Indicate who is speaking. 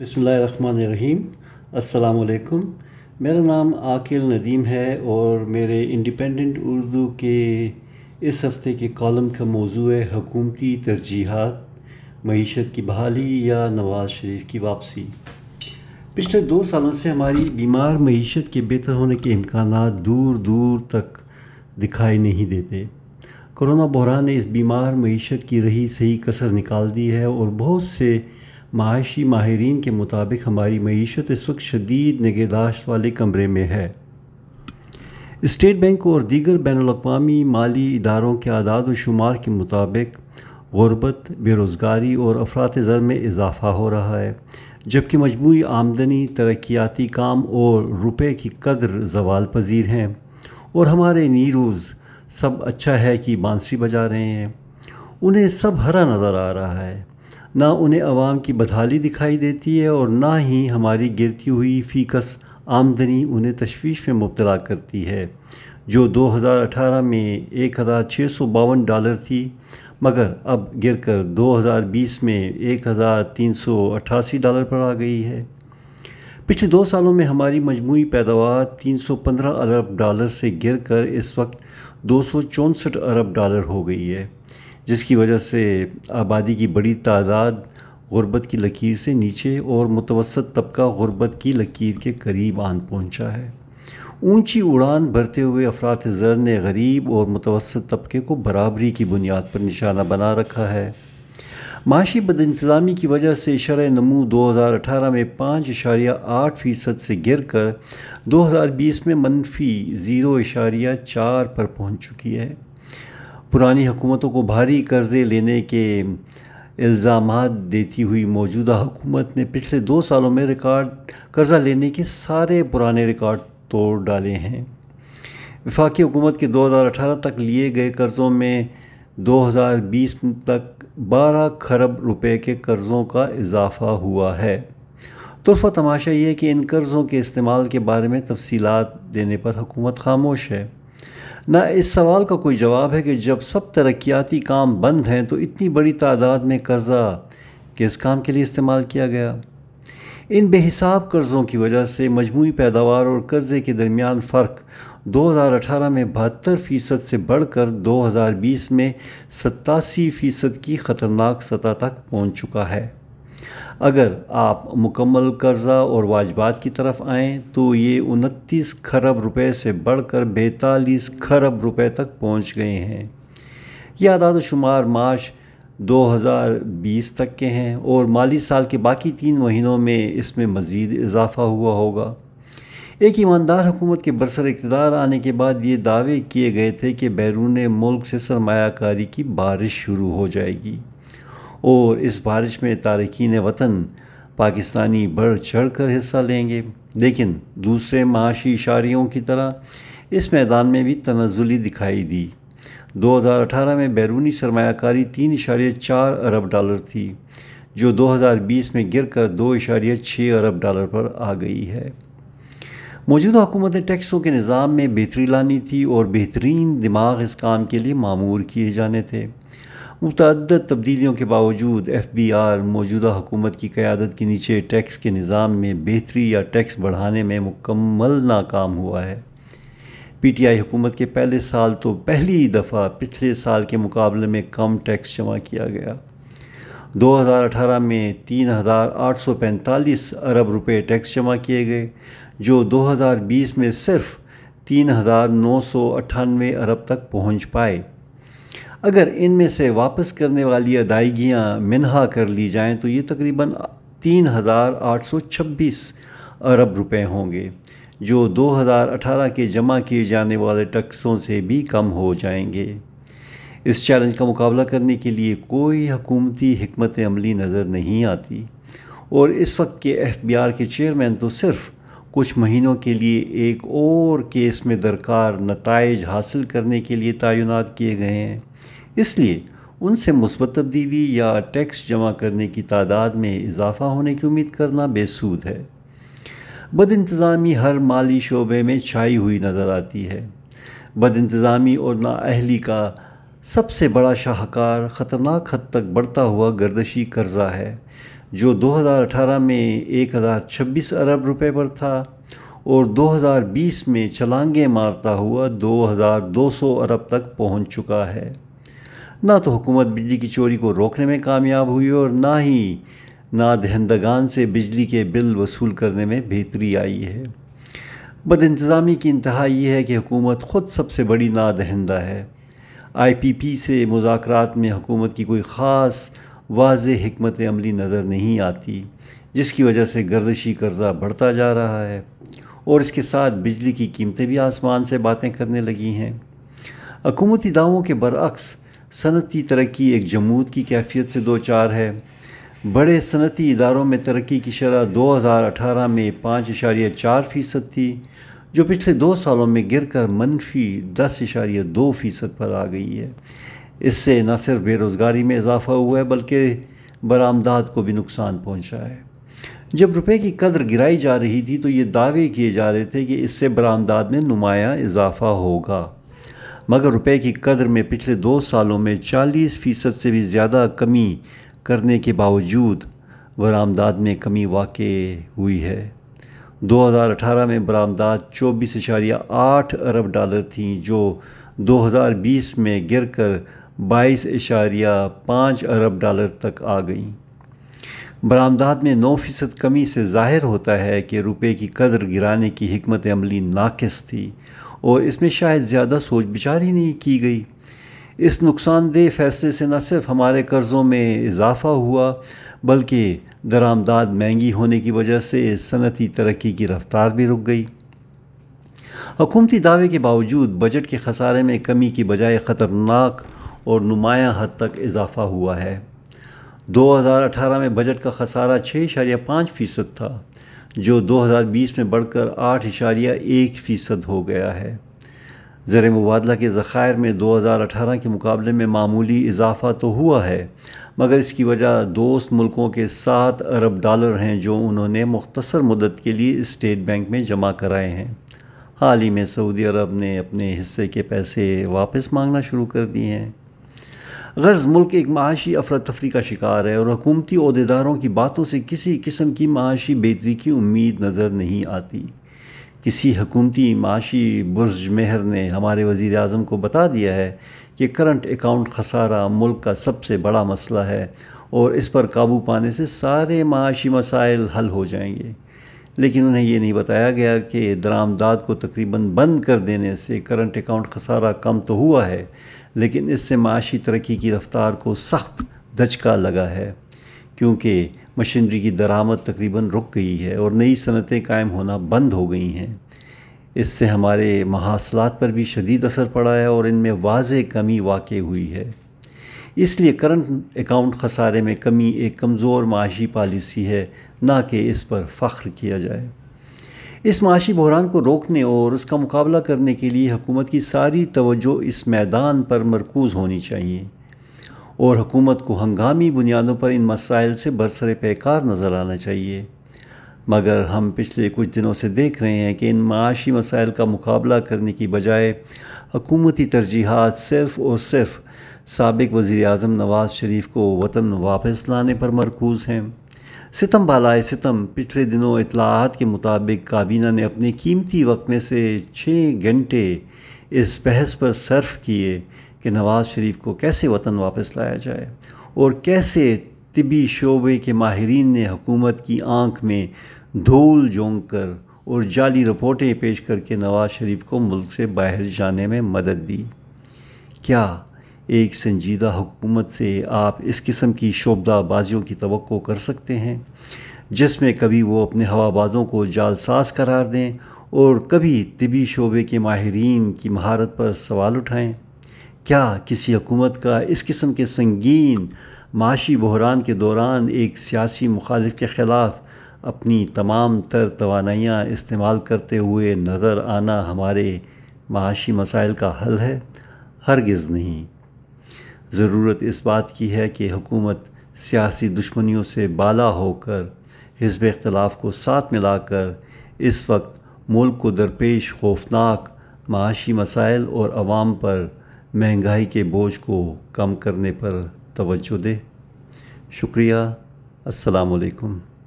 Speaker 1: بسم اللہ الرحمن الرحیم السلام علیکم میرا نام عاقل ندیم ہے اور میرے انڈیپینڈنٹ اردو کے اس ہفتے کے کالم کا موضوع ہے حکومتی ترجیحات، معیشت کی بحالی یا نواز شریف کی واپسی۔ پچھلے دو سالوں سے ہماری بیمار معیشت کے بہتر ہونے کے امکانات دور دور تک دکھائی نہیں دیتے۔ کرونا بحران نے اس بیمار معیشت کی رہی صحیح کثر نکال دی ہے اور بہت سے معاشی ماہرین کے مطابق ہماری معیشت اس وقت شدید نگہداشت والے کمرے میں ہے۔ اسٹیٹ بینک اور دیگر بین الاقوامی مالی اداروں کے اعداد و شمار کے مطابق غربت بے روزگاری اور افراد زر میں اضافہ ہو رہا ہے، جبکہ مجموعی آمدنی، ترقیاتی کام اور روپے کی قدر زوال پذیر ہیں۔ اور ہمارے نیروز سب اچھا ہے کہ بانسری بجا رہے ہیں۔ انہیں سب ہرا نظر آ رہا ہے۔ نہ انہیں عوام کی بدحالی دکھائی دیتی ہے اور نہ ہی ہماری گرتی ہوئی فیکس آمدنی انہیں تشویش میں مبتلا کرتی ہے۔ جو دو ہزار اٹھارہ میں ایک ہزار چھ سو باون ڈالر تھی، مگر اب گر کر دو ہزار بیس میں ایک ہزار تین سو اٹھاسی ڈالر پر آ گئی ہے۔ پچھلے دو سالوں میں ہماری مجموعی پیداوار تین سو پندرہ ارب ڈالر سے گر کر اس وقت دو سو چونسٹھ ارب ڈالر ہو گئی ہے۔ جس کی وجہ سے آبادی کی بڑی تعداد غربت کی لکیر سے نیچے اور متوسط طبقہ غربت کی لکیر کے قریب آن پہنچا ہے۔ اونچی اڑان بھرتے ہوئے افراد زر نے غریب اور متوسط طبقے کو برابری کی بنیاد پر نشانہ بنا رکھا ہے۔ معاشی بد انتظامی کی وجہ سے شرح نمو دو ہزار اٹھارہ میں پانچ اشاریہ آٹھ فیصد سے گر کر دو ہزار بیس میں منفی زیرو اشاریہ چار پر پہنچ چکی ہے۔ پرانی حکومتوں کو بھاری قرضے لینے کے الزامات دیتی ہوئی موجودہ حکومت نے پچھلے دو سالوں میں ریکارڈ قرضہ لینے کے سارے پرانے ریکارڈ توڑ ڈالے ہیں۔ وفاقی حکومت کے دو ہزار اٹھارہ تک لیے گئے قرضوں میں دو ہزار بیس تک بارہ کھرب روپے کے قرضوں کا اضافہ ہوا ہے۔ تحفہ تماشا یہ کہ ان قرضوں کے استعمال کے بارے میں تفصیلات دینے پر حکومت خاموش ہے۔ نہ اس سوال کا کوئی جواب ہے کہ جب سب ترقیاتی کام بند ہیں تو اتنی بڑی تعداد میں قرضہ کس کام کے لیے استعمال کیا گیا؟ ان بے حساب قرضوں کی وجہ سے مجموعی پیداوار اور قرضے کے درمیان فرق دو ہزار اٹھارہ میں بہتر فیصد سے بڑھ کر دو ہزار بیس میں ستاسی فیصد کی خطرناک سطح تک پہنچ چکا ہے۔ اگر آپ مکمل قرضہ اور واجبات کی طرف آئیں تو یہ انتیس کھرب روپے سے بڑھ کر بیتالیس کھرب روپے تک پہنچ گئے ہیں۔ یہ اعداد و شمار معاش دو ہزار بیس تک کے ہیں اور مالی سال کے باقی تین مہینوں میں اس میں مزید اضافہ ہوا ہوگا۔ ایک ایماندار حکومت کے برسر اقتدار آنے کے بعد یہ دعوے کیے گئے تھے کہ بیرون ملک سے سرمایہ کاری کی بارش شروع ہو جائے گی۔ اور اس بارش میں تارکین وطن پاکستانی بڑھ چڑھ کر حصہ لیں گے۔ لیکن دوسرے معاشی اشاریوں کی طرح اس میدان میں بھی تنزلی دکھائی دی۔ دو ہزار اٹھارہ میں بیرونی سرمایہ کاری تین اشاریہ چار ارب ڈالر تھی، جو دو ہزار بیس میں گر کر دو اشاریہ چھ ارب ڈالر پر آ گئی ہے۔ موجودہ حکومت نے ٹیکسوں کے نظام میں بہتری لانی تھی اور بہترین دماغ اس کام کے لیے معمور کیے جانے تھے۔ متعدد تبدیلیوں کے باوجود ایف بی آر موجودہ حکومت کی قیادت کے نیچے ٹیکس کے نظام میں بہتری یا ٹیکس بڑھانے میں مکمل ناکام ہوا ہے۔ پی ٹی آئی حکومت کے پہلے سال تو پہلی دفعہ پچھلے سال کے مقابلے میں کم ٹیکس جمع کیا گیا۔ دو ہزار اٹھارہ میں تین ہزار آٹھ سو پینتالیس ارب روپے ٹیکس جمع کیے گئے، جو دو ہزار بیس میں صرف تین ہزار نو سو اٹھانوے ارب تک پہنچ پائے۔ اگر ان میں سے واپس کرنے والی ادائیگیاں منہا کر لی جائیں تو یہ تقریباً تین ہزار آٹھ سو چھبیس ارب روپے ہوں گے، جو دو ہزار اٹھارہ کے جمع کیے جانے والے ٹیکسوں سے بھی کم ہو جائیں گے۔ اس چیلنج کا مقابلہ کرنے کے لیے کوئی حکومتی حکمت عملی نظر نہیں آتی۔ اور اس وقت کے ایف بی آر کے چیئرمین تو صرف کچھ مہینوں کے لیے ایک اور کیس میں درکار نتائج حاصل کرنے کے لیے تعینات کیے گئے ہیں۔ اس لیے ان سے مثبت تبدیلی یا ٹیکس جمع کرنے کی تعداد میں اضافہ ہونے کی امید کرنا بے سود ہے۔ بد انتظامی ہر مالی شعبے میں چھائی ہوئی نظر آتی ہے۔ بد انتظامی اور نااہلی کا سب سے بڑا شاہکار خطرناک حد تک بڑھتا ہوا گردشی قرضہ ہے، جو دو ہزار اٹھارہ میں ایک ہزار چھبیس ارب روپے پر تھا اور دو ہزار بیس میں چلانگیں مارتا ہوا دو ہزار دو سو ارب تک پہنچ چکا ہے۔ نہ تو حکومت بجلی کی چوری کو روکنے میں کامیاب ہوئی اور نہ ہی نادہندگان سے بجلی کے بل وصول کرنے میں بہتری آئی ہے۔ بد انتظامی کی انتہا یہ ہے کہ حکومت خود سب سے بڑی نادہندہ ہے۔ آئی پی پی سے مذاکرات میں حکومت کی کوئی خاص واضح حکمت عملی نظر نہیں آتی، جس کی وجہ سے گردشی قرضہ بڑھتا جا رہا ہے اور اس کے ساتھ بجلی کی قیمتیں بھی آسمان سے باتیں کرنے لگی ہیں۔ حکومتی دعووں کے برعکس صنعتی ترقی ایک جمود کی کیفیت سے دو چار ہے۔ بڑے صنعتی اداروں میں ترقی کی شرح دو ہزار اٹھارہ میں پانچ اشاریہ چار فیصد تھی، جو پچھلے دو سالوں میں گر کر منفی دس اشاریہ دو فیصد پر آ گئی ہے۔ اس سے نہ صرف بے روزگاری میں اضافہ ہوا ہے، بلکہ برآمدات کو بھی نقصان پہنچا ہے۔ جب روپے کی قدر گرائی جا رہی تھی تو یہ دعوے کیے جا رہے تھے کہ اس سے برآمدات میں نمایاں اضافہ ہوگا۔ مگر روپے کی قدر میں پچھلے دو سالوں میں چالیس فیصد سے بھی زیادہ کمی کرنے کے باوجود برآمدات میں کمی واقع ہوئی ہے۔ دو ہزار اٹھارہ میں برآمدات چوبیس اشاریہ آٹھ ارب ڈالر تھیں جو دو ہزار بیس میں گر کر بائیس اشاریہ پانچ ارب ڈالر تک آ گئیں۔ برآمدات میں نو فیصد کمی سے ظاہر ہوتا ہے کہ روپے کی قدر گرانے کی حکمت عملی ناقص تھی۔ اور اس میں شاید زیادہ سوچ بچار ہی نہیں کی گئی۔ اس نقصان دہ فیصلے سے نہ صرف ہمارے قرضوں میں اضافہ ہوا، بلکہ درآمدات مہنگی ہونے کی وجہ سے صنعتی ترقی کی رفتار بھی رک گئی۔ حکومتی دعوے کے باوجود بجٹ کے خسارے میں کمی کی بجائے خطرناک اور نمایاں حد تک اضافہ ہوا ہے۔ دو ہزار اٹھارہ میں بجٹ کا خسارہ چھ اشاریہ پانچ فیصد تھا۔ جو دو ہزار بیس میں بڑھ کر آٹھ اشاریہ ایک فیصد ہو گیا ہے۔ زر مبادلہ کے ذخائر میں دو ہزار اٹھارہ کے مقابلے میں معمولی اضافہ تو ہوا ہے، مگر اس کی وجہ دوست ملکوں کے سات ارب ڈالر ہیں جو انہوں نے مختصر مدت کے لیے اسٹیٹ بینک میں جمع کرائے ہیں۔ حال ہی میں سعودی عرب نے اپنے حصے کے پیسے واپس مانگنا شروع کر دیے ہیں۔ غرض ملک ایک معاشی افراتفری کا شکار ہے اور حکومتی عہدیداروں کی باتوں سے کسی قسم کی معاشی بہتری کی امید نظر نہیں آتی۔ کسی حکومتی معاشی برج مہر نے ہمارے وزیر اعظم کو بتا دیا ہے کہ کرنٹ اکاؤنٹ خسارہ ملک کا سب سے بڑا مسئلہ ہے اور اس پر قابو پانے سے سارے معاشی مسائل حل ہو جائیں گے۔ لیکن انہیں یہ نہیں بتایا گیا کہ درآمدات کو تقریباً بند کر دینے سے کرنٹ اکاؤنٹ خسارہ کم تو ہوا ہے، لیکن اس سے معاشی ترقی کی رفتار کو سخت دھچکا لگا ہے، کیونکہ مشینری کی درآمد تقریباً رک گئی ہے اور نئی صنعتیں قائم ہونا بند ہو گئی ہیں۔ اس سے ہمارے محاصلات پر بھی شدید اثر پڑا ہے اور ان میں واضح کمی واقع ہوئی ہے۔ اس لیے کرنٹ اکاؤنٹ خسارے میں کمی ایک کمزور معاشی پالیسی ہے نہ کہ اس پر فخر کیا جائے۔ اس معاشی بحران کو روکنے اور اس کا مقابلہ کرنے کے لیے حکومت کی ساری توجہ اس میدان پر مرکوز ہونی چاہیے اور حکومت کو ہنگامی بنیادوں پر ان مسائل سے برسر پیکار نظر آنا چاہیے۔ مگر ہم پچھلے کچھ دنوں سے دیکھ رہے ہیں کہ ان معاشی مسائل کا مقابلہ کرنے کی بجائے حکومتی ترجیحات صرف اور صرف سابق وزیر اعظم نواز شریف کو وطن واپس لانے پر مرکوز ہیں۔ ستم بالائے ستم پچھلے دنوں اطلاعات کے مطابق کابینہ نے اپنے قیمتی وقت میں سے چھ گھنٹے اس بحث پر صرف کیے کہ نواز شریف کو کیسے وطن واپس لایا جائے اور کیسے طبی شعبے کے ماہرین نے حکومت کی آنکھ میں دھول جونک کر اور جعلی رپورٹیں پیش کر کے نواز شریف کو ملک سے باہر جانے میں مدد دی۔ کیا ایک سنجیدہ حکومت سے آپ اس قسم کی شعبدہ بازیوں کی توقع کر سکتے ہیں، جس میں کبھی وہ اپنے ہوا بازوں کو جال ساز قرار دیں اور کبھی طبی شعبے کے ماہرین کی مہارت پر سوال اٹھائیں۔ کیا کسی حکومت کا اس قسم کے سنگین معاشی بحران کے دوران ایک سیاسی مخالف کے خلاف اپنی تمام تر توانائیاں استعمال کرتے ہوئے نظر آنا ہمارے معاشی مسائل کا حل ہے؟ ہرگز نہیں۔ ضرورت اس بات کی ہے کہ حکومت سیاسی دشمنیوں سے بالا ہو کر حزب اختلاف کو ساتھ ملا کر اس وقت ملک کو درپیش خوفناک معاشی مسائل اور عوام پر مہنگائی کے بوجھ کو کم کرنے پر توجہ دے۔ شکریہ۔ السلام علیکم۔